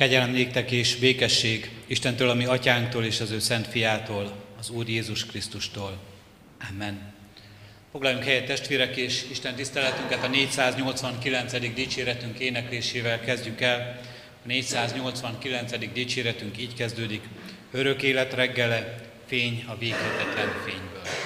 Kegyelem néktek és békesség Istentől, ami atyánktól és az ő szent fiától, az Úr Jézus Krisztustól. Amen. Foglaljunk helyet testvérek, és Isten tiszteletünket a 489. dicséretünk éneklésével kezdjük el. A 489. dicséretünk így kezdődik. Örök élet reggele, fény a véghetetlen fényből.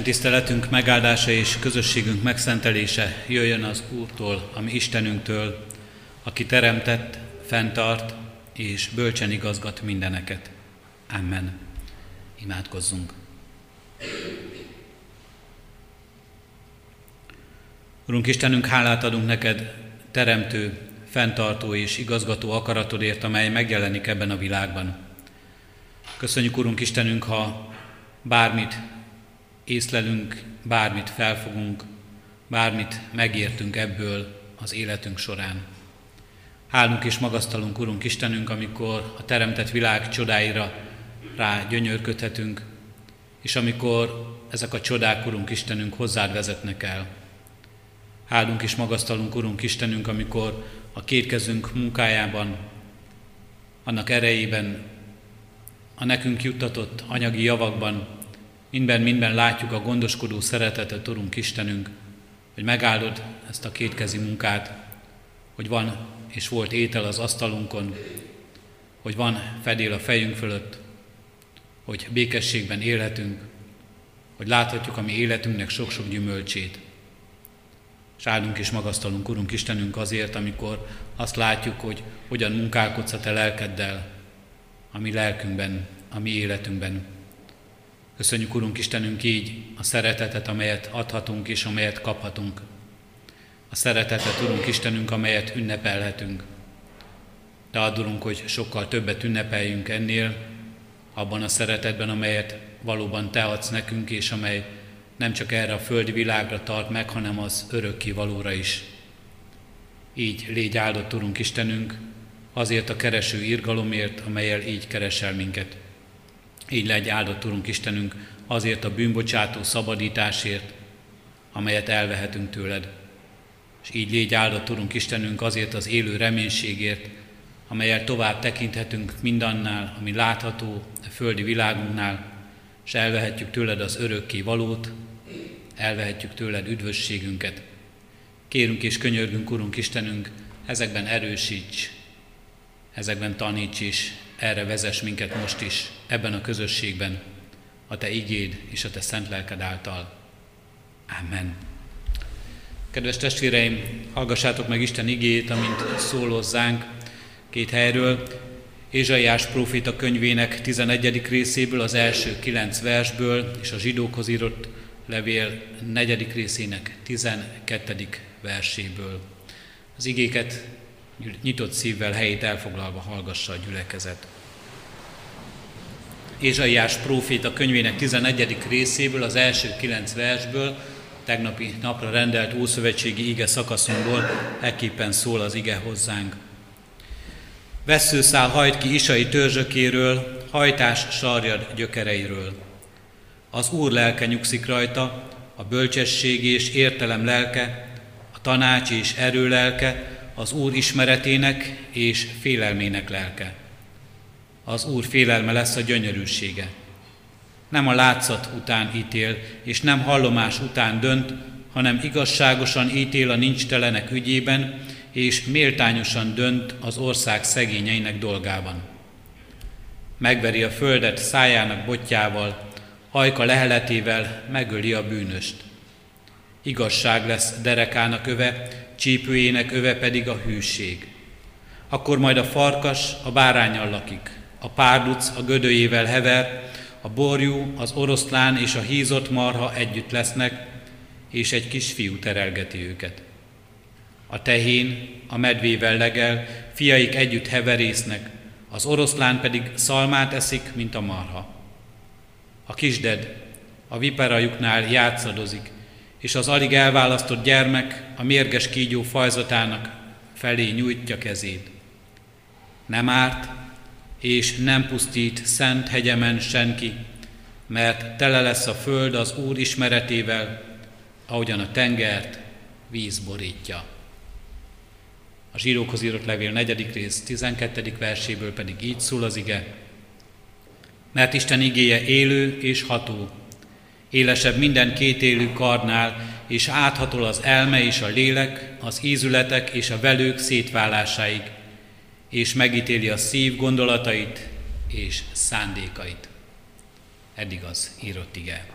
Isten tiszteletünk megáldása és közösségünk megszentelése jöjjön az Úrtól, ami Istenünktől, aki teremtett, fenntart és bölcsen igazgat mindeneket. Amen. Imádkozzunk. Urunk Istenünk, hálát adunk neked, teremtő, fenntartó és igazgató akaratodért, amely megjelenik ebben a világban. Köszönjük, Urunk Istenünk, ha bármit észlelünk, bármit felfogunk, bármit megértünk ebből az életünk során. Hálunk és magasztalunk, Urunk Istenünk, amikor a teremtett világ csodáira rá gyönyörködhetünk, és amikor ezek a csodák, Urunk Istenünk, hozzád vezetnek el. Hálunk és magasztalunk, Urunk Istenünk, amikor a két kezünk munkájában, annak erejében, a nekünk juttatott anyagi javakban Minden, minden látjuk a gondoskodó szeretetet, Urunk Istenünk, hogy megáldod ezt a kétkezi munkát, hogy van és volt étel az asztalunkon, hogy van fedél a fejünk fölött, hogy békességben élhetünk, hogy láthatjuk a mi életünknek sok-sok gyümölcsét. És áldunk és magasztalunk, Urunk Istenünk, azért, amikor azt látjuk, hogy hogyan munkálkodsz a Te lelkeddel, a mi lelkünkben, a mi életünkben. Köszönjük, Urunk Istenünk, így a szeretetet, amelyet adhatunk és amelyet kaphatunk. A szeretetet, Urunk Istenünk, amelyet ünnepelhetünk. de adulunk, hogy sokkal többet ünnepeljünk ennél, abban a szeretetben, amelyet valóban Te adsz nekünk, és amely nem csak erre a földi világra tart meg, hanem az örökké valóra is. Így légy áldott, Urunk Istenünk, azért a kereső irgalomért, amelyel így keresel minket. Így legy áldott, Urunk Istenünk, azért a bűnbocsátó szabadításért, amelyet elvehetünk tőled. És így légy áldott, Urunk Istenünk, azért az élő reménységért, amelyel tovább tekinthetünk mindannál, ami látható a földi világunknál, és elvehetjük tőled az örökké valót, elvehetjük tőled üdvösségünket. Kérünk és könyörgünk, Urunk Istenünk, ezekben erősíts, ezekben taníts is, erre vezess minket most is, ebben a közösségben, a Te igéd és a Te szent lelked által. Amen. Kedves testvéreim, hallgassátok meg Isten igét, amint szól hozzánk két helyről. Ézsaiás próféta könyvének 11. részéből, az első kilenc versből, és a zsidókhoz írott levél 4. részének 12. verséből. Az igéket nyitott szívvel, helyét elfoglalva hallgassa a gyülekezet. Ézsaiás próféta könyvének 11. részéből, az első kilenc versből, tegnapi napra rendelt Ószövetségi ige szakaszomból ekképpen szól az ige hozzánk. Veszőszál hajt ki Isai törzsökéről, hajtás sarjad gyökereiről. Az Úr lelke nyugszik rajta, a bölcsesség és értelem lelke, a tanács és erő lelke, az Úr ismeretének és félelmének lelke. Az Úr félelme lesz a gyönyörűsége. Nem a látszat után ítél, és nem hallomás után dönt, hanem igazságosan ítél a nincstelenek ügyében, és méltányosan dönt az ország szegényeinek dolgában. Megveri a földet szájának botjával, hajka leheletével megöli a bűnöst. Igazság lesz derekának öve, csípőjének öve pedig a hűség. Akkor majd a farkas a bárányal lakik, a párduc a gödőjével hever, a borjú, az oroszlán és a hízott marha együtt lesznek, és egy kis fiú terelgeti őket. A tehén a medvével legel, fiaik együtt heverésznek, az oroszlán pedig szalmát eszik, mint a marha. A kisded a viperajuknál játszadozik, és az alig elválasztott gyermek a mérges kígyó fajzatának felé nyújtja kezét. Nem árt, és nem pusztít szent hegyemen senki, mert tele lesz a föld az Úr ismeretével, ahogyan a tengert víz borítja. A zsírókhoz írott levél 4. rész 12. verséből pedig így szól az ige. Mert Isten igéje élő és ható, élesebb minden kétélű karnál, és áthatol az elme és a lélek, az ízületek és a velők szétválásáig, és megítéli a szív gondolatait és szándékait. Eddig az írott ige.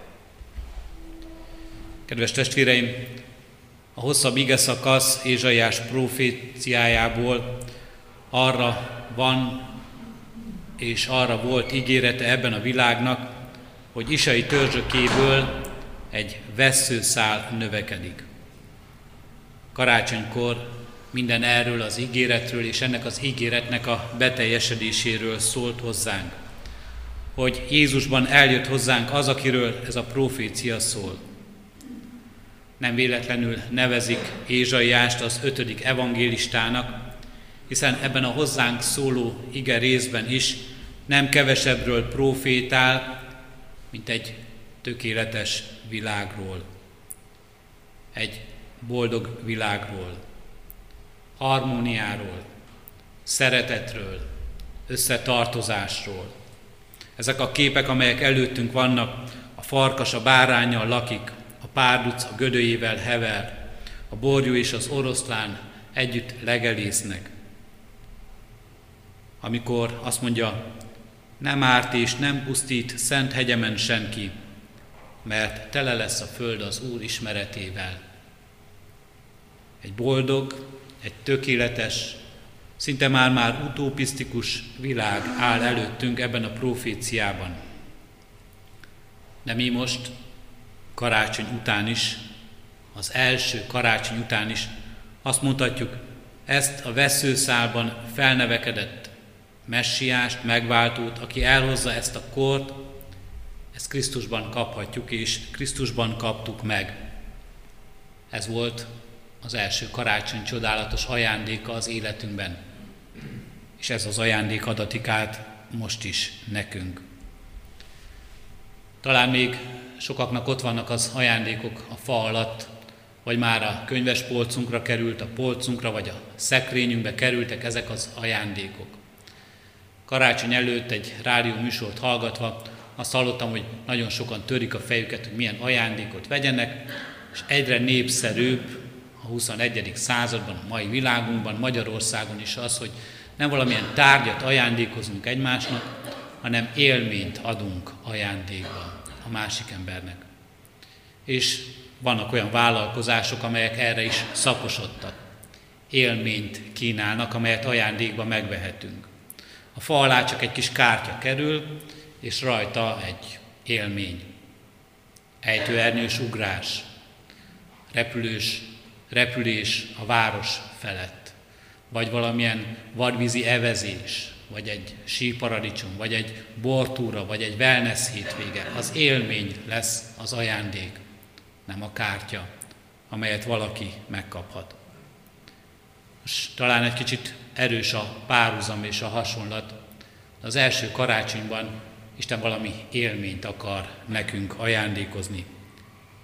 Kedves testvéreim, a hosszabb ige szakasz Ézsaiás proféciájából arra van és arra volt ígérete ebben a világnak, hogy Isai törzsökéből egy veszőszál növekedik. Karácsonykor minden erről az ígéretről és ennek az ígéretnek a beteljesedéséről szólt hozzánk, hogy Jézusban eljött hozzánk az, akiről ez a profécia szól. Nem véletlenül nevezik Ézsaiást az ötödik evangélistának, hiszen ebben a hozzánk szóló ige részben is nem kevesebbről profétál, mint egy tökéletes világról, egy boldog világról, harmóniáról, szeretetről, összetartozásról. Ezek a képek, amelyek előttünk vannak, a farkas a bárányjal lakik, a párduc a gödőjével hever, a borjú és az oroszlán együtt legelésznek. Amikor azt mondja, nem árt és nem pusztít szent hegyemen senki, mert tele lesz a föld az Úr ismeretével. Egy boldog, egy tökéletes, szinte már-már utopisztikus világ áll előttünk ebben a proféciában. De mi most karácsony után is, az első karácsony után is azt mondhatjuk, ezt a veszőszálban felnevekedett messiást, megváltót, aki elhozza ezt a kort, ezt Krisztusban kaphatjuk, és Krisztusban kaptuk meg. Ez volt az első karácsony csodálatos ajándéka az életünkben. És ez az ajándék adatik át most is nekünk. Talán még sokaknak ott vannak az ajándékok a fa alatt, vagy már a könyves polcunkra került, a polcunkra, vagy a szekrényünkbe kerültek ezek az ajándékok. Karácsony előtt egy rádió műsort hallgatva azt hallottam, hogy nagyon sokan törik a fejüket, hogy milyen ajándékot vegyenek, és egyre népszerűbb a 21. században, a mai világunkban, Magyarországon is az, hogy nem valamilyen tárgyat ajándékozunk egymásnak, hanem élményt adunk ajándékba a másik embernek. És vannak olyan vállalkozások, amelyek erre is szakosodtak. Élményt kínálnak, amelyet ajándékba megvehetünk. A fa alá csak egy kis kártya kerül, és rajta egy élmény. Ejtőernyős ugrás, repülős, repülés a város felett, vagy valamilyen vadvízi evezés, vagy egy síparadicsom, vagy egy bortúra, vagy egy wellness hétvége. Az élmény lesz az ajándék, nem a kártya, amelyet valaki megkaphat. Most talán egy kicsit erős a párhuzam és a hasonlat. Az első karácsonyban Isten valami élményt akar nekünk ajándékozni.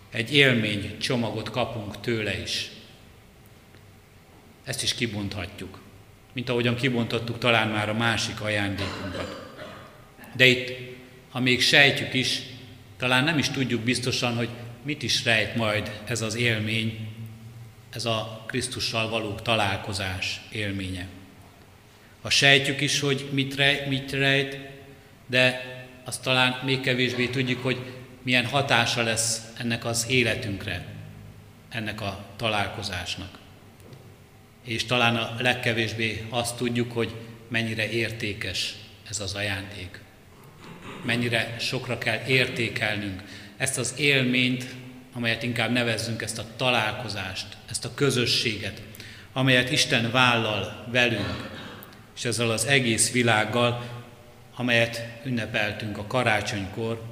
Egy élmény csomagot kapunk tőle is. Ezt is kibonthatjuk, mint ahogyan kibontottuk talán már a másik ajándékunkat. De itt, ha még sejtjük is, talán nem is tudjuk biztosan, hogy mit is rejt majd ez az élmény, ez a Krisztussal való találkozás élménye. Ha sejtjük is, hogy mit rejt, mit rejt de azt talán még kevésbé tudjuk, hogy milyen hatása lesz ennek az életünkre, ennek a találkozásnak. És talán a legkevésbé azt tudjuk, hogy mennyire értékes ez az ajándék. Mennyire sokra kell értékelnünk ezt az élményt, amelyet inkább nevezzünk ezt a találkozást, ezt a közösséget, amelyet Isten vállal velünk, és ezzel az egész világgal, amelyet ünnepeltünk a karácsonykor,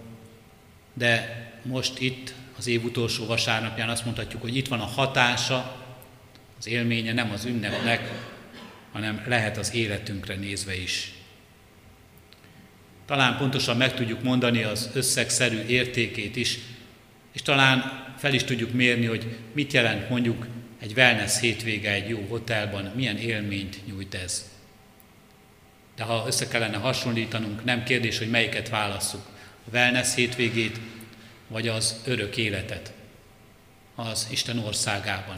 de most itt az év utolsó vasárnapján azt mondhatjuk, hogy itt van a hatása, az élménye nem az ünnepnek, hanem lehet az életünkre nézve is. Talán pontosan meg tudjuk mondani az összegszerű értékét is, és talán fel is tudjuk mérni, hogy mit jelent mondjuk egy wellness hétvége egy jó hotelban, milyen élményt nyújt ez. De ha össze kellene hasonlítanunk, nem kérdés, hogy melyiket válasszuk. A wellness hétvégét, vagy az örök életet az Isten országában.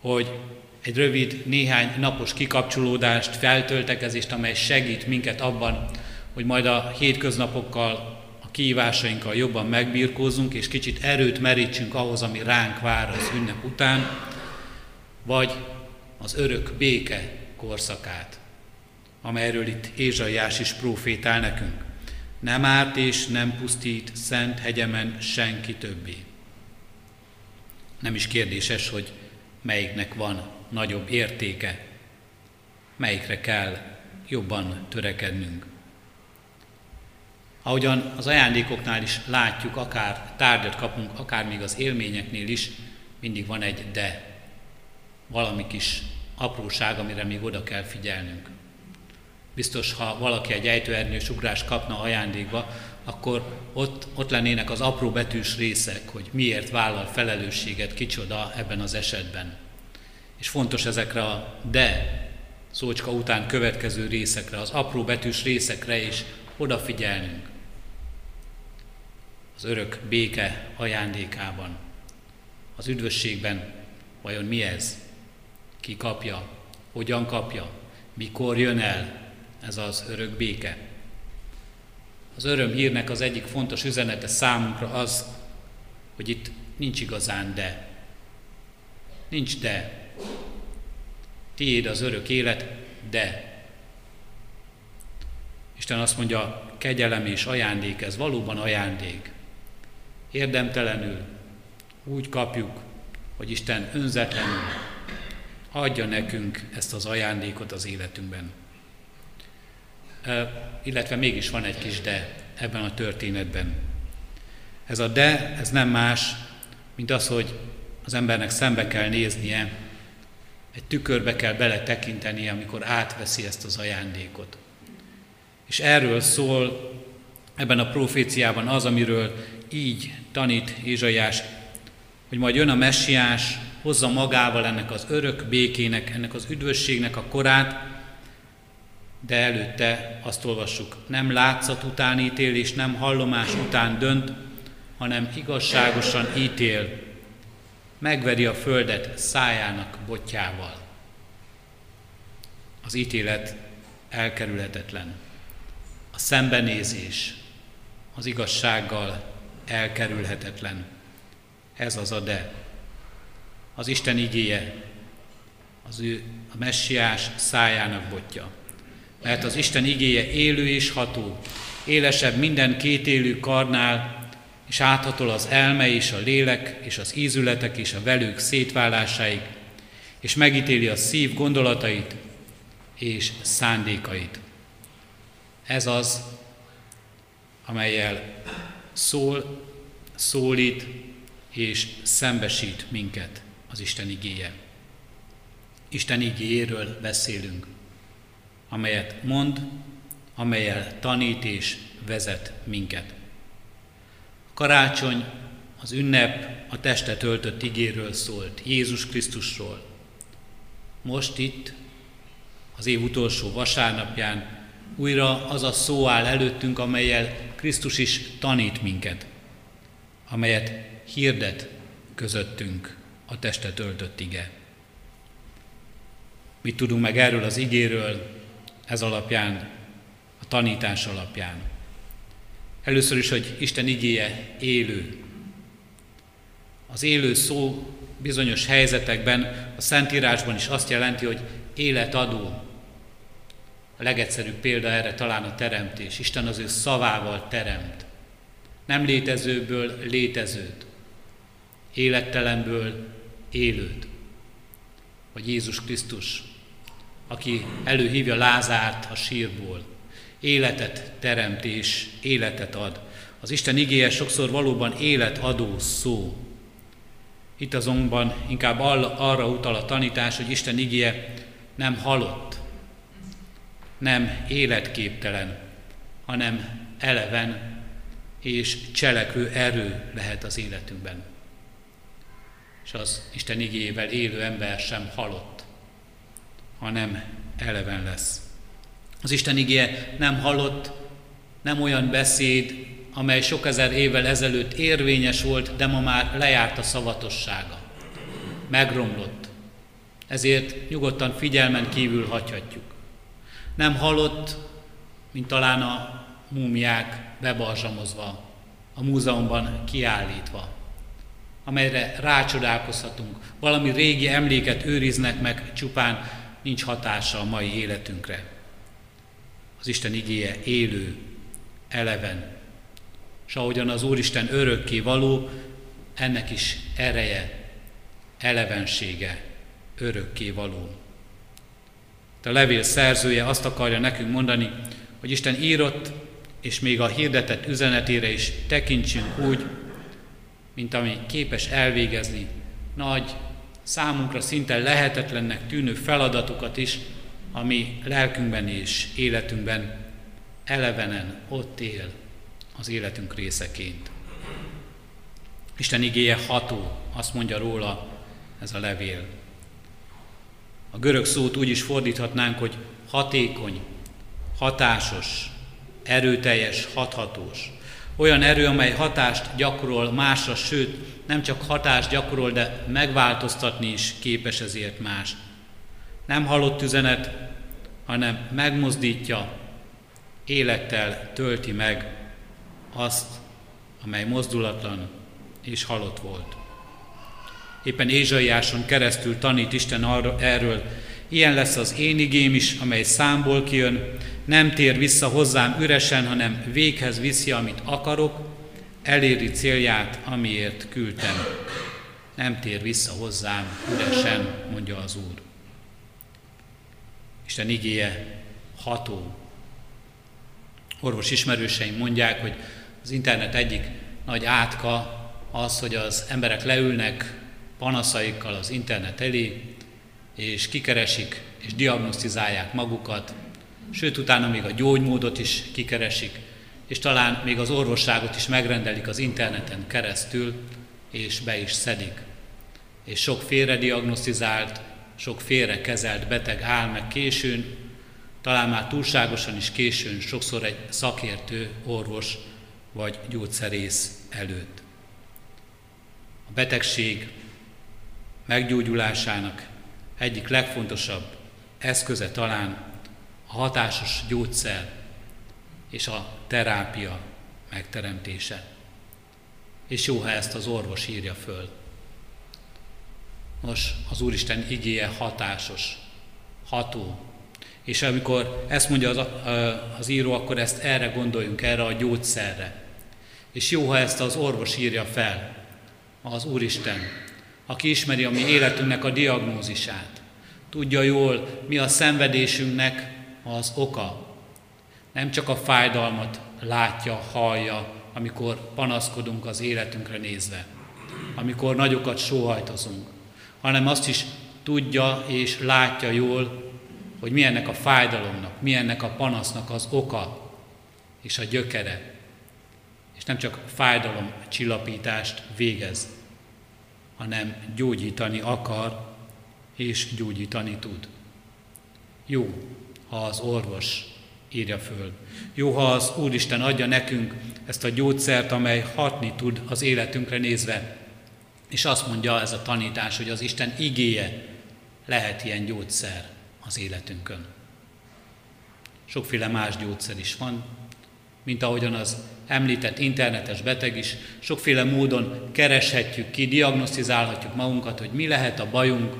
Hogy egy rövid, néhány napos kikapcsolódást, feltöltekezést, amely segít minket abban, hogy majd a hétköznapokkal, a kihívásainkkal jobban megbírkózunk, és kicsit erőt merítsünk ahhoz, ami ránk vár az ünnep után, vagy az örök béke korszakát, amelyről itt Ézsaiás is profétál nekünk. Nem árt és nem pusztít szent hegyemen senki többé. Nem is kérdéses, hogy melyiknek van nagyobb értéke, melyikre kell jobban törekednünk. Ahogyan az ajándékoknál is látjuk, akár tárgyat kapunk, akár még az élményeknél is, mindig van egy de. Valami kis apróság, amire még oda kell figyelnünk. Biztos, ha valaki egy ejtőernyős ugrás kapna ajándékba, akkor ott, ott lennének az apró betűs részek, hogy miért vállal felelősséget, kicsoda ebben az esetben. És fontos ezekre a de szócska után következő részekre, az apró betűs részekre is odafigyelnünk. Az örök béke ajándékában, az üdvösségben vajon mi ez? Ki kapja? Hogyan kapja? Mikor jön el? Ez az örök béke. Az örömhírnek az egyik fontos üzenete számunkra az, hogy itt nincs igazán de. Nincs de. Tiéd az örök élet, de. Isten azt mondja, kegyelem és ajándék, ez valóban ajándék. Érdemtelenül úgy kapjuk, hogy Isten önzetlenül adja nekünk ezt az ajándékot az életünkben. Illetve mégis van egy kis de ebben a történetben. Ez a de, ez nem más, mint az, hogy az embernek szembe kell néznie, egy tükörbe kell beletekintenie, amikor átveszi ezt az ajándékot. És erről szól ebben a proféciában az, amiről így tanít Ézsaiás, hogy majd jön a messiás, hozza magával ennek az örök békének, ennek az üdvösségnek a korát, de előtte azt olvassuk, nem látszat után ítél, és nem hallomás után dönt, hanem igazságosan ítél, megveri a földet szájának botjával. Az ítélet elkerülhetetlen. A szembenézés az igazsággal elkerülhetetlen. Ez az a de. Az Isten igéje, az ő a messiás szájának botja. Mert az Isten igéje élő és ható, élesebb minden kétélű karnál, és áthatol az elme és a lélek és az ízületek és a velők szétválásáig, és megítéli a szív gondolatait és szándékait. Ez az, amelyel szól, szólít és szembesít minket az Isten igéje. Isten igéjéről beszélünk, amelyet mond, amelyel tanít és vezet minket. Karácsony, az ünnep a testet öltött igéről szólt, Jézus Krisztusról. Most itt, az év utolsó vasárnapján újra az a szó áll előttünk, amelyel Krisztus is tanít minket, amelyet hirdet közöttünk a testet öltött ige. Mit tudunk meg erről az igéről ez alapján, a tanítás alapján? Először is, hogy Isten igéje élő. Az élő szó bizonyos helyzetekben, a Szentírásban is azt jelenti, hogy életadó. A legegyszerűbb példa erre talán a teremtés. Isten az ő szavával teremt. Nem létezőből létezőt. Élettelenből élőt. Vagy Jézus Krisztus, aki előhívja Lázárt a sírból életet teremt és életet ad. Az Isten igéje sokszor valóban életadó szó. Itt azonban inkább arra utal a tanítás, hogy Isten igéje nem halott, nem életképtelen, hanem eleven és cselekvő erő lehet az életünkben. És az Isten igéjével élő ember sem halott, hanem eleven lesz. Az Isten igéje nem halott, nem olyan beszéd, amely sok ezer évvel ezelőtt érvényes volt, de ma már lejárt a szavatossága. Megromlott. Ezért nyugodtan figyelmen kívül hagyhatjuk. Nem halott, mint talán a múmiák bebarzsamozva, a múzeumban kiállítva, amelyre rácsodálkozhatunk. Valami régi emléket őriznek meg, csupán nincs hatása a mai életünkre az Isten igéje élő, eleven. És ahogyan az Úristen örökké való, ennek is ereje, elevensége, örökké való. De a levél szerzője azt akarja nekünk mondani, hogy Isten írott, és még a hirdetett üzenetére is tekintsünk úgy, mint ami képes elvégezni nagy, számunkra szinte lehetetlennek tűnő feladatokat is, ami lelkünkben és életünkben elevenen ott él az életünk részeként. Isten igéje ható, azt mondja róla ez a levél. A görög szót úgy is fordíthatnánk, hogy hatékony, hatásos, erőteljes, hathatós. Olyan erő, amely hatást gyakorol másra, sőt, nem csak hatást gyakorol, de megváltoztatni is képes ezért más. Nem halott üzenet, hanem megmozdítja, élettel tölti meg azt, amely mozdulatlan és halott volt. Éppen Ézsaiáson keresztül tanít Isten arra, erről, ilyen lesz az én igém is, amely számból kijön, nem tér vissza hozzám üresen, hanem véghez viszi, amit akarok, eléri célját, amiért küldtem. Nem tér vissza hozzám üresen, mondja az Úr. Isten igéje ható. Orvos ismerőseim mondják, hogy az internet egyik nagy átka az, hogy az emberek leülnek panaszaikkal az internet elé, és kikeresik és diagnosztizálják magukat, sőt utána még a gyógymódot is kikeresik, és talán még az orvosságot is megrendelik az interneten keresztül, és be is szedik. És sok félre diagnosztizált, sok félre kezelt beteg áll meg későn, talán már túlságosan is későn, sokszor egy szakértő orvos vagy gyógyszerész előtt. A betegség meggyógyulásának egyik legfontosabb eszköze talán a hatásos gyógyszer és a terápia megteremtése. És jó, ha ezt az orvos írja föl. Nos, az Úristen igéje hatásos, ható. És amikor ezt mondja az, az író, akkor ezt erre gondoljunk, erre a gyógyszerre. És jó, ha ezt az orvos írja fel, az Úristen, aki ismeri a mi életünknek a diagnózisát. Tudja jól, mi a szenvedésünknek az oka. Nem csak a fájdalmat látja, hallja, amikor panaszkodunk az életünkre nézve, amikor nagyokat sóhajtozunk, hanem azt is tudja és látja jól, hogy milyennek a fájdalomnak, milyennek a panasznak az oka és a gyökere. És nem csak fájdalom csillapítást végez, hanem gyógyítani akar, és gyógyítani tud. Jó, ha az orvos írja föl. Jó, ha az Úristen adja nekünk ezt a gyógyszert, amely hatni tud az életünkre nézve. És azt mondja ez a tanítás, hogy az Isten igéje lehet ilyen gyógyszer az életünkön. Sokféle más gyógyszer is van, mint ahogyan az említett internetes beteg is, sokféle módon kereshetjük ki, diagnosztizálhatjuk magunkat, hogy mi lehet a bajunk,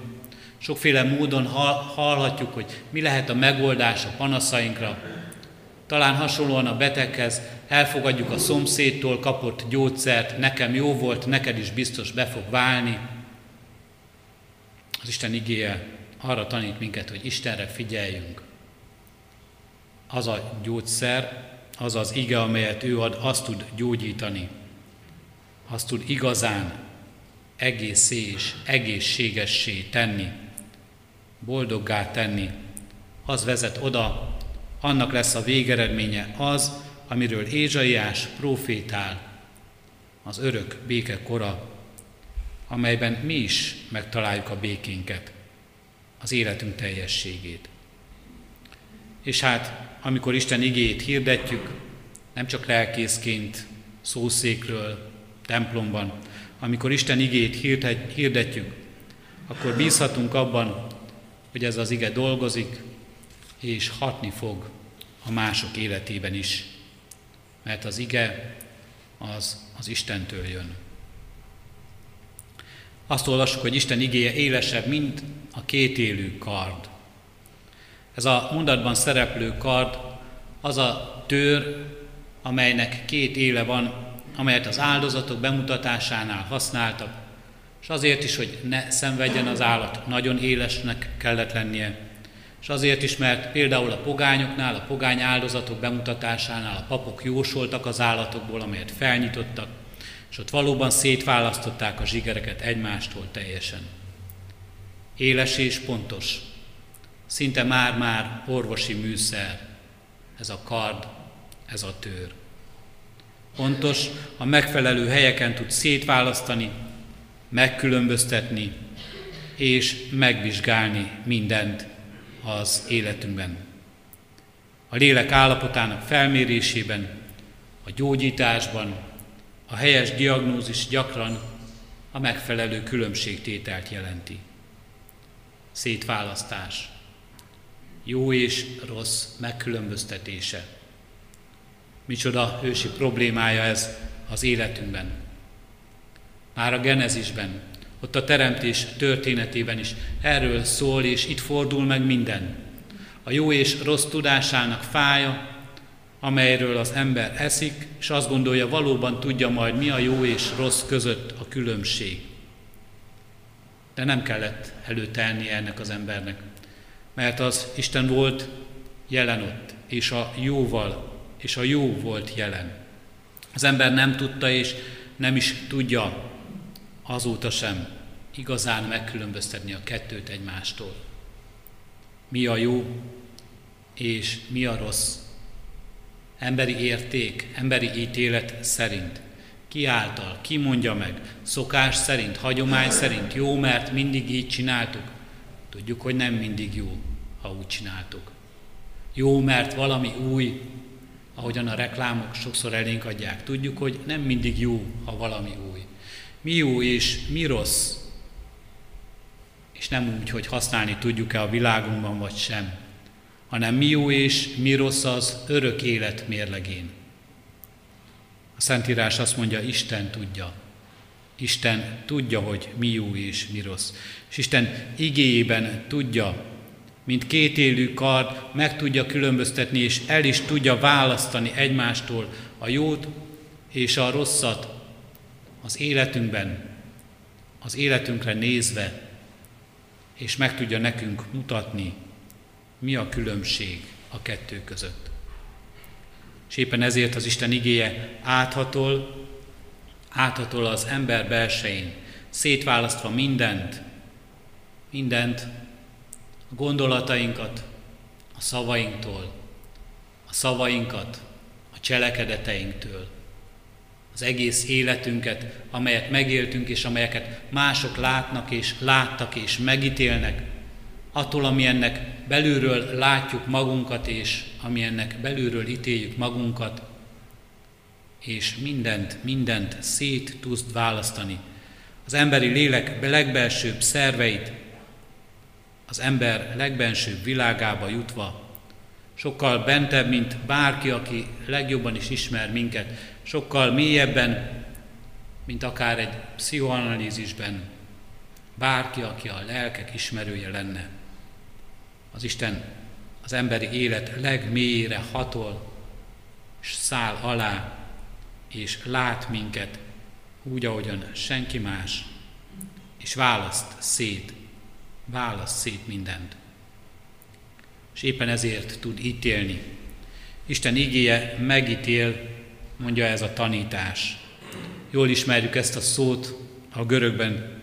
sokféle módon hallhatjuk, hogy mi lehet a megoldás a panaszainkra. Talán hasonlóan a beteghez elfogadjuk a szomszédtól kapott gyógyszert, nekem jó volt, neked is biztos be fog válni. Az Isten igéje arra tanít minket, hogy Istenre figyeljünk. Az a gyógyszer, az az ige, amelyet ő ad, azt tud gyógyítani, azt tud igazán egészé és egészségessé tenni, boldoggá tenni. Az vezet oda, annak lesz a végeredménye az, amiről Ézsaiás profétál, az örök béke kora, amelyben mi is megtaláljuk a békénket, az életünk teljességét. És hát amikor Isten igét hirdetjük, nem csak lelkészként, szószékről, templomban, amikor Isten igét hirdetjük, akkor bízhatunk abban, hogy ez az ige dolgozik, és hatni fog a mások életében is. Mert az ige az az Istentől jön. Azt olvassuk, hogy Isten igéje élesebb, mint a kétélű kard. Ez a mondatban szereplő kard az a tör, amelynek két éle van, amelyet az áldozatok bemutatásánál használtak, és azért is, hogy ne szenvedjen az állat, nagyon élesnek kellett lennie, és azért is, mert például a pogányoknál, a pogány áldozatok bemutatásánál a papok jósoltak az állatokból, amelyet felnyitottak, és ott valóban szétválasztották a zsigereket egymástól teljesen. Éles és pontos, szinte már-már orvosi műszer, ez a kard, ez a tőr. Pontos, a megfelelő helyeken tud szétválasztani, megkülönböztetni és megvizsgálni mindent az életünkben. A lélek állapotának felmérésében, a gyógyításban, a helyes diagnózis gyakran a megfelelő különbségtételt jelenti. Szétválasztás, jó és rossz megkülönböztetése. Micsoda ősi problémája ez az életünkben. Már a genezisben, ott a teremtés történetében is erről szól, és itt fordul meg minden. A jó és rossz tudásának fája, amelyről az ember eszik, és azt gondolja, valóban tudja majd, mi a jó és rossz között a különbség. De nem kellett előtelni ennek az embernek Mert az Isten volt jelen ott, és a jóval, és a jó volt jelen. Az ember nem tudta, és nem is tudja azóta sem igazán megkülönböztetni a kettőt egymástól. Mi a jó, és mi a rossz. Emberi érték, emberi ítélet szerint. Ki által, ki mondja meg, szokás szerint, hagyomány szerint, jó, mert mindig így csináltuk. Tudjuk, hogy nem mindig jó, ha úgy csináltuk. Jó, mert valami új, ahogyan a reklámok sokszor elénk adják. Tudjuk, hogy nem mindig jó, ha valami új. Mi jó és mi rossz, és nem úgy, hogy használni tudjuk-e a világunkban vagy sem, hanem mi jó és mi rossz az örök élet mérlegén. A Szentírás azt mondja, Isten tudja. Isten tudja, hogy mi jó és mi rossz. És Isten igéjében tudja, mint kétélű kard meg tudja különböztetni, és el is tudja választani egymástól a jót és a rosszat az életünkben, az életünkre nézve, és meg tudja nekünk mutatni, mi a különbség a kettő között. És éppen ezért az Isten igéje áthatol, áthatol az ember belsején, szétválasztva mindent, mindent, a gondolatainkat a szavainktól, a szavainkat a cselekedeteinktől, az egész életünket, amelyet megéltünk, és amelyeket mások látnak és láttak és megítélnek, attól, ami belülről látjuk magunkat, és ami belülről ítéljük magunkat, és mindent, mindent szét tudsz választani. Az emberi lélek legbelsőbb szerveit, az ember legbensőbb világába jutva, sokkal bentebb, mint bárki, aki legjobban is ismer minket, sokkal mélyebben, mint akár egy pszichoanalízisben, bárki, aki a lelkek ismerője lenne. Az Isten az emberi élet legmélyére hatol, és száll alá, és lát minket úgy, ahogyan senki más, és választ szét, választ szét mindent. És éppen ezért tud ítélni. Isten igéje megítél mondja ez a tanítás. Jól ismerjük ezt a szót a görögben,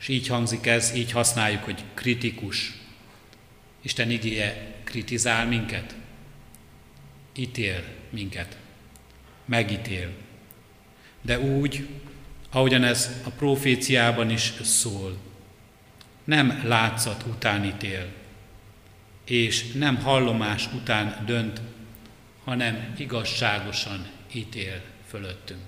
és így hangzik ez, így használjuk, hogy kritikus. Isten igéje kritizál minket, ítél minket, megítél. De úgy, ahogyan ez a proféciában is szól. Nem látszat után ítél, és nem hallomás után dönt, hanem igazságosan ítél fölöttünk.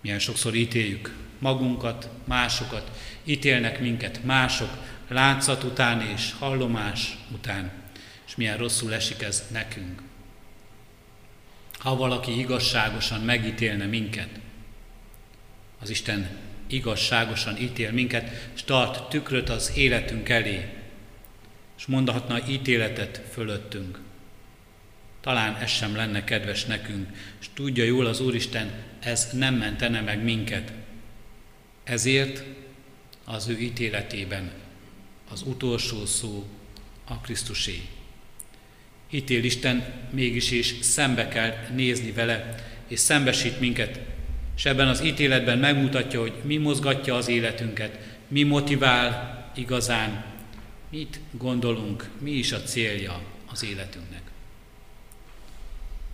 Milyen sokszor ítéljük magunkat, másokat, ítélnek minket mások, látszat után és hallomás után, és milyen rosszul esik ez nekünk. Ha valaki igazságosan megítélne minket, az Isten igazságosan ítél minket, és tart tükröt az életünk elé, és mondhatna ítéletet fölöttünk. Talán ez sem lenne kedves nekünk, és tudja jól az Úristen, ez nem mentene meg minket. Ezért az ő ítéletében az utolsó szó a Krisztusé. Ítél Isten mégis is szembe kell nézni vele, és szembesít minket, és ebben az ítéletben megmutatja, hogy mi mozgatja az életünket, mi motivál igazán, mit gondolunk, mi is a célja az életünknek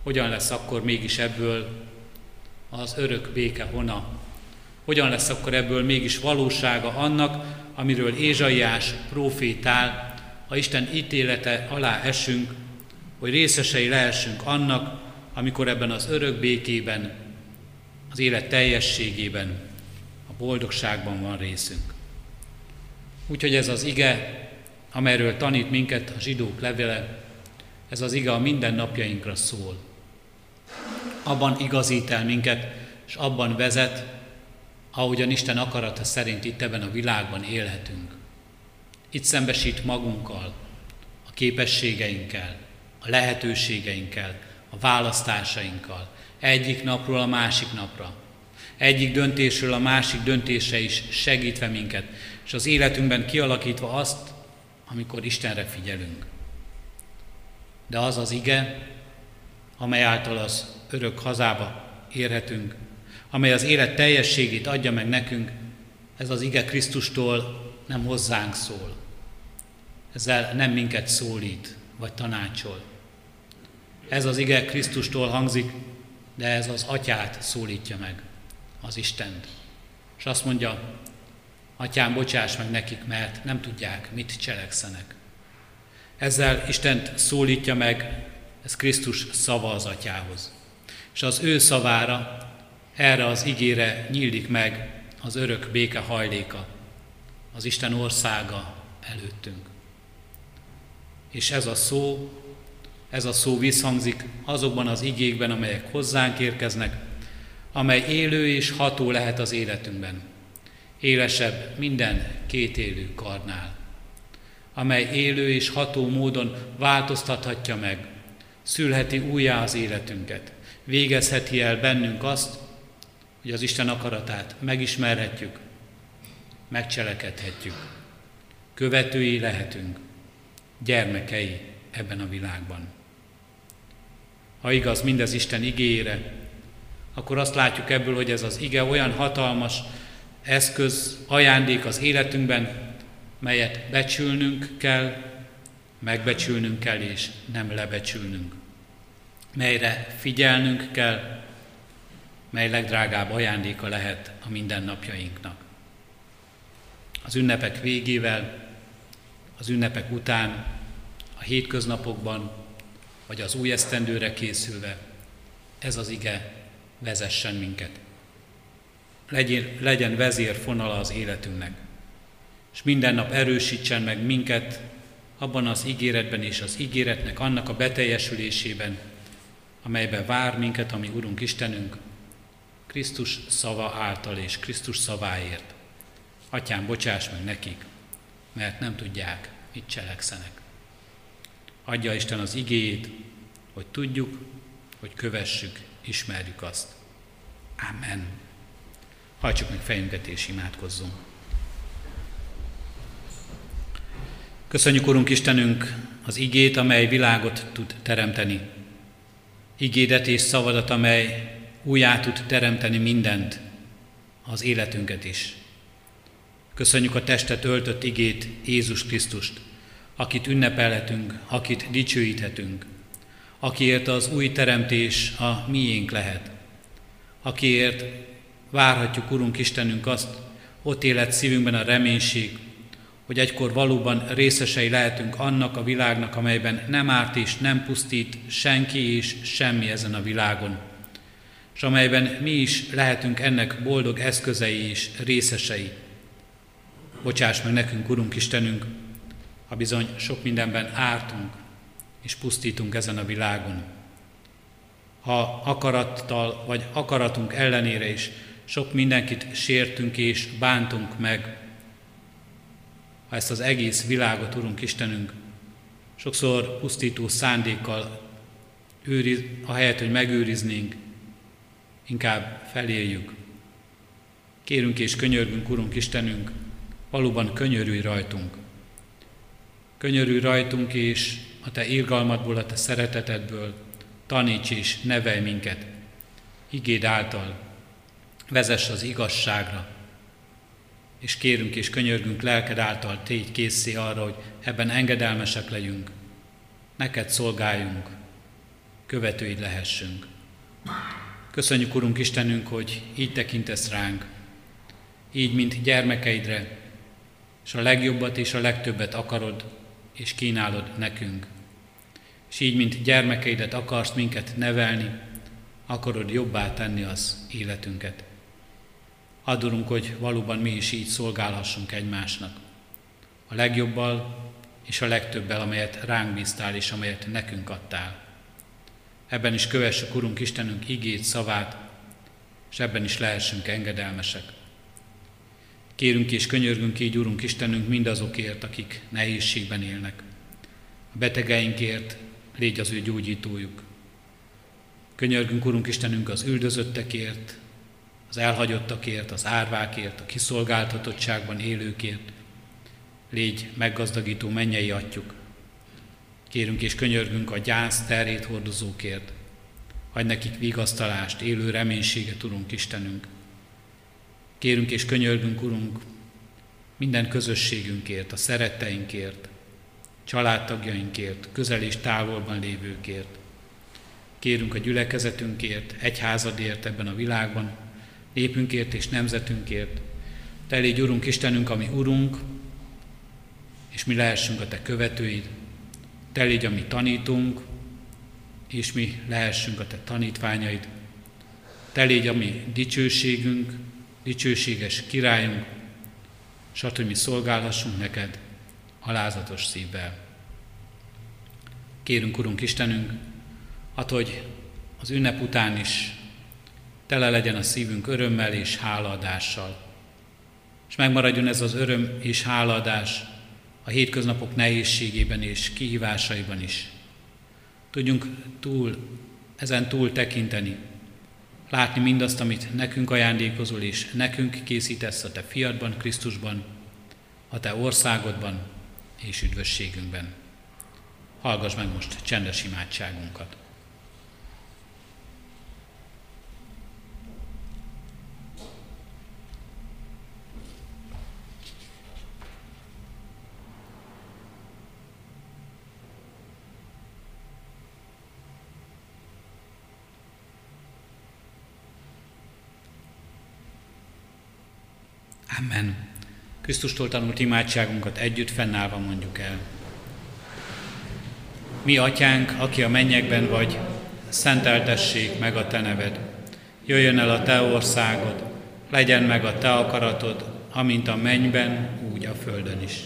hogyan lesz akkor mégis ebből az örök béke hona? Hogyan lesz akkor ebből mégis valósága annak, amiről Ézsaiás profétál, ha Isten ítélete alá esünk, hogy részesei lehessünk annak, amikor ebben az örök békében, az élet teljességében, a boldogságban van részünk. Úgyhogy ez az ige, amelyről tanít minket a zsidók levele, ez az ige a mindennapjainkra szól abban igazít el minket, és abban vezet, ahogyan Isten akarata szerint itt ebben a világban élhetünk. Itt szembesít magunkkal, a képességeinkkel, a lehetőségeinkkel, a választásainkkal, egyik napról a másik napra. Egyik döntésről a másik döntése is segítve minket, és az életünkben kialakítva azt, amikor Istenre figyelünk. De az az ige, amely által az örök hazába érhetünk, amely az élet teljességét adja meg nekünk, ez az ige Krisztustól nem hozzánk szól. Ezzel nem minket szólít, vagy tanácsol. Ez az ige Krisztustól hangzik, de ez az atyát szólítja meg, az Istent. És azt mondja, atyám, bocsáss meg nekik, mert nem tudják, mit cselekszenek. Ezzel Istent szólítja meg, ez Krisztus szava az atyához. És az ő szavára, erre az igére nyílik meg az örök béke hajléka, az Isten országa előttünk. És ez a szó, ez a szó visszhangzik azokban az igékben, amelyek hozzánk érkeznek, amely élő és ható lehet az életünkben. Élesebb minden kétélő karnál, amely élő és ható módon változtathatja meg, szülheti újjá az életünket, végezheti el bennünk azt, hogy az Isten akaratát megismerhetjük, megcselekedhetjük, követői lehetünk, gyermekei ebben a világban. Ha igaz mindez Isten igére, akkor azt látjuk ebből, hogy ez az ige olyan hatalmas eszköz, ajándék az életünkben, melyet becsülnünk kell, megbecsülnünk kell és nem lebecsülnünk. Melyre figyelnünk kell, mely legdrágább ajándéka lehet a mindennapjainknak. Az ünnepek végével, az ünnepek után, a hétköznapokban, vagy az új esztendőre készülve, ez az ige vezessen minket. Legyen, legyen vezérfonala az életünknek, és minden nap erősítsen meg minket abban az ígéretben és az ígéretnek annak a beteljesülésében, amelyben vár minket, ami Urunk Istenünk, Krisztus szava által és Krisztus szaváért. Atyám, bocsáss meg nekik, mert nem tudják, mit cselekszenek. Adja Isten az igéjét, hogy tudjuk, hogy kövessük, ismerjük azt. Amen. Hajtsuk meg fejünket és imádkozzunk. Köszönjük, Urunk Istenünk, az igét, amely világot tud teremteni. Igédet és szavadat, amely újjá tud teremteni mindent, az életünket is. Köszönjük a testet öltött igét, Jézus Krisztust, akit ünnepelhetünk, akit dicsőíthetünk, akiért az új teremtés a miénk lehet, akiért várhatjuk, Urunk Istenünk, azt, ott élet szívünkben a reménység, hogy egykor valóban részesei lehetünk annak a világnak, amelyben nem árt és nem pusztít senki és semmi ezen a világon, és amelyben mi is lehetünk ennek boldog eszközei és részesei. Bocsáss meg nekünk, Urunk Istenünk, ha bizony sok mindenben ártunk és pusztítunk ezen a világon. Ha akarattal vagy akaratunk ellenére is sok mindenkit sértünk és bántunk meg, ha ezt az egész világot, Urunk Istenünk, sokszor pusztító szándékkal őriz, ahelyett, hogy megőriznénk, inkább feléljük. Kérünk és könyörgünk, Urunk Istenünk, valóban könyörülj rajtunk. Könyörülj rajtunk, és a Te irgalmadból, a Te szeretetedből taníts és nevelj minket. Igéd által vezess az igazságra, és kérünk és könyörgünk lelked által, tégy készé arra, hogy ebben engedelmesek legyünk, neked szolgáljunk, követőid lehessünk. Köszönjük, Urunk Istenünk, hogy így tekintesz ránk, így, mint gyermekeidre, és a legjobbat és a legtöbbet akarod és kínálod nekünk. És így, mint gyermekeidet akarsz minket nevelni, akarod jobbá tenni az életünket. Adorunk, hogy valóban mi is így szolgálhassunk egymásnak. A legjobbal és a legtöbbel, amelyet ránk bíztál és amelyet nekünk adtál. Ebben is kövessük, Urunk Istenünk igét, szavát, és ebben is lehessünk engedelmesek. Kérünk és könyörgünk így, Urunk Istenünk, mindazokért, akik nehézségben élnek. A betegeinkért légy az ő gyógyítójuk. Könyörgünk, Urunk Istenünk, az üldözöttekért, az elhagyottakért, az árvákért, a kiszolgáltatottságban élőkért, légy meggazdagító mennyei atyuk. Kérünk és könyörgünk a gyász terét hordozókért. Hagy nekik vigasztalást, élő reménységet, Urunk Istenünk. Kérünk és könyörgünk, Urunk, minden közösségünkért, a szeretteinkért, családtagjainkért, közel és távolban lévőkért. Kérünk a gyülekezetünkért, egyházadért ebben a világban, népünkért és nemzetünkért. Te légy, Urunk Istenünk, ami Urunk, és mi lehessünk a Te követőid. Te légy a mi tanítunk, és mi lehessünk a Te tanítványaid. Te légy a mi dicsőségünk, dicsőséges királyunk, és hogy mi szolgálhassunk neked alázatos szívvel. Kérünk, Urunk Istenünk, hát, hogy az ünnep után is tele legyen a szívünk örömmel és hálaadással. És megmaradjon ez az öröm és hálaadás a hétköznapok nehézségében és kihívásaiban is. Tudjunk túl, ezen túl tekinteni, látni mindazt, amit nekünk ajándékozol, és nekünk készítesz a Te fiadban, Krisztusban, a Te országodban és üdvösségünkben. Hallgass meg most csendes imádságunkat. Amen. Krisztustól tanult imádságunkat együtt fennállva mondjuk el. Mi, atyánk, aki a mennyekben vagy, szenteltessék meg a te neved. Jöjjön el a te országod, legyen meg a te akaratod, amint a mennyben, úgy a földön is.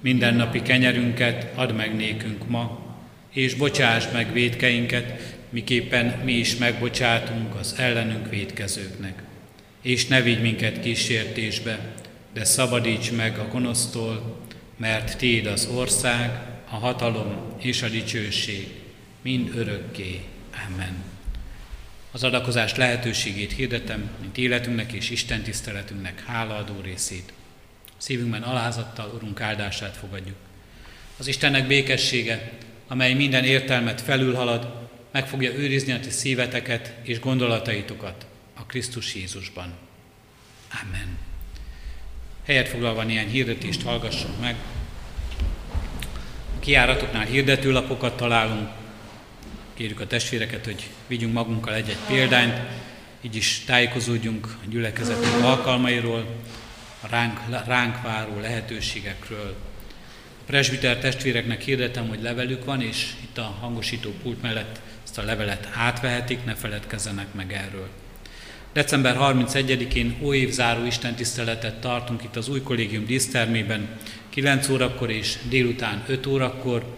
Mindennapi kenyerünket add meg nékünk ma, és bocsáss meg védkeinket, miképpen mi is megbocsátunk az ellenünk védkezőknek és ne vigy minket kísértésbe, de szabadíts meg a gonosztól, mert Téd az ország, a hatalom és a dicsőség, mind örökké. Amen. Az adakozás lehetőségét hirdetem, mint életünknek és Isten tiszteletünknek hálaadó részét. Szívünkben alázattal Urunk áldását fogadjuk. Az Istennek békessége, amely minden értelmet felülhalad, meg fogja őrizni a ti szíveteket és gondolataitokat a Krisztus Jézusban. Amen. Helyet foglalva néhány hirdetést hallgassunk meg. A kiáratoknál hirdetőlapokat találunk. Kérjük a testvéreket, hogy vigyünk magunkkal egy-egy példányt, így is tájékozódjunk a gyülekezetünk alkalmairól, a ránk, ránk váró lehetőségekről. A presbiter testvéreknek hirdetem, hogy levelük van, és itt a hangosító pult mellett ezt a levelet átvehetik, ne feledkezzenek meg erről. December 31-én óévzáró istentiszteletet tartunk itt az új kollégium dísztermében, 9 órakor és délután 5 órakor.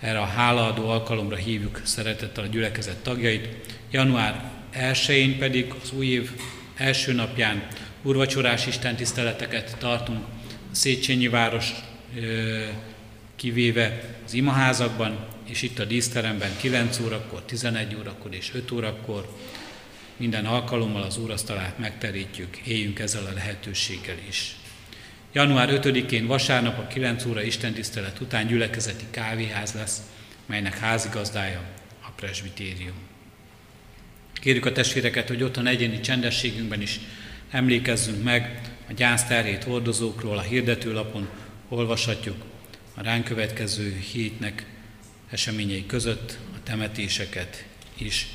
Erre a hálaadó alkalomra hívjuk szeretettel a gyülekezet tagjait. Január 1-én pedig az új év első napján urvacsorás istentiszteleteket tartunk Széchenyi város kivéve az imaházakban, és itt a díszteremben 9 órakor, 11 órakor és 5 órakor minden alkalommal az úrasztalát megterítjük, éljünk ezzel a lehetőséggel is. Január 5-én vasárnap a 9 óra istentisztelet után gyülekezeti kávéház lesz, melynek házigazdája a presbitérium. Kérjük a testvéreket, hogy otthon egyéni csendességünkben is emlékezzünk meg a gyászterhét hordozókról, a hirdetőlapon olvashatjuk a ránk következő hétnek eseményei között a temetéseket is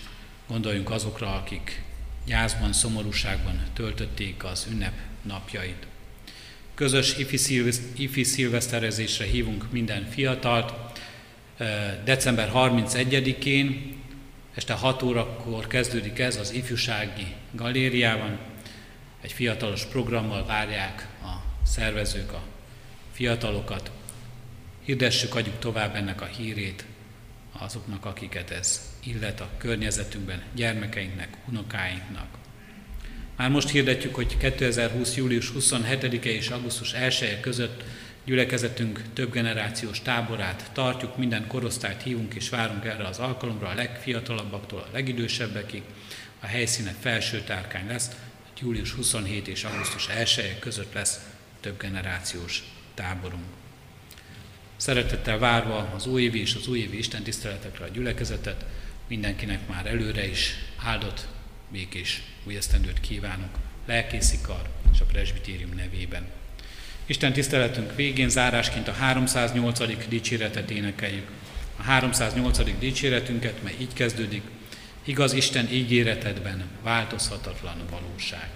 Gondoljunk azokra, akik gyászban, szomorúságban töltötték az ünnep napjait. Közös ifi szilveszterezésre hívunk minden fiatalt. December 31-én este 6 órakor kezdődik ez az ifjúsági galériában. Egy fiatalos programmal várják a szervezők a fiatalokat. Hirdessük, adjuk tovább ennek a hírét azoknak, akiket ez illet a környezetünkben, gyermekeinknek, unokáinknak. Már most hirdetjük, hogy 2020. július 27-e és augusztus 1 -e között gyülekezetünk több generációs táborát tartjuk, minden korosztályt hívunk és várunk erre az alkalomra, a legfiatalabbaktól a legidősebbekig. A helyszíne felső tárkány lesz, július 27 és augusztus 1 -e között lesz több generációs táborunk. Szeretettel várva az újévi és az újévi Isten tiszteletekre a gyülekezetet, mindenkinek már előre is áldott, békés új esztendőt kívánok, lelkészikar és a presbitérium nevében. Isten tiszteletünk végén zárásként a 308. dicséretet énekeljük. A 308. dicséretünket, mely így kezdődik, igaz Isten ígéretedben változhatatlan valóság.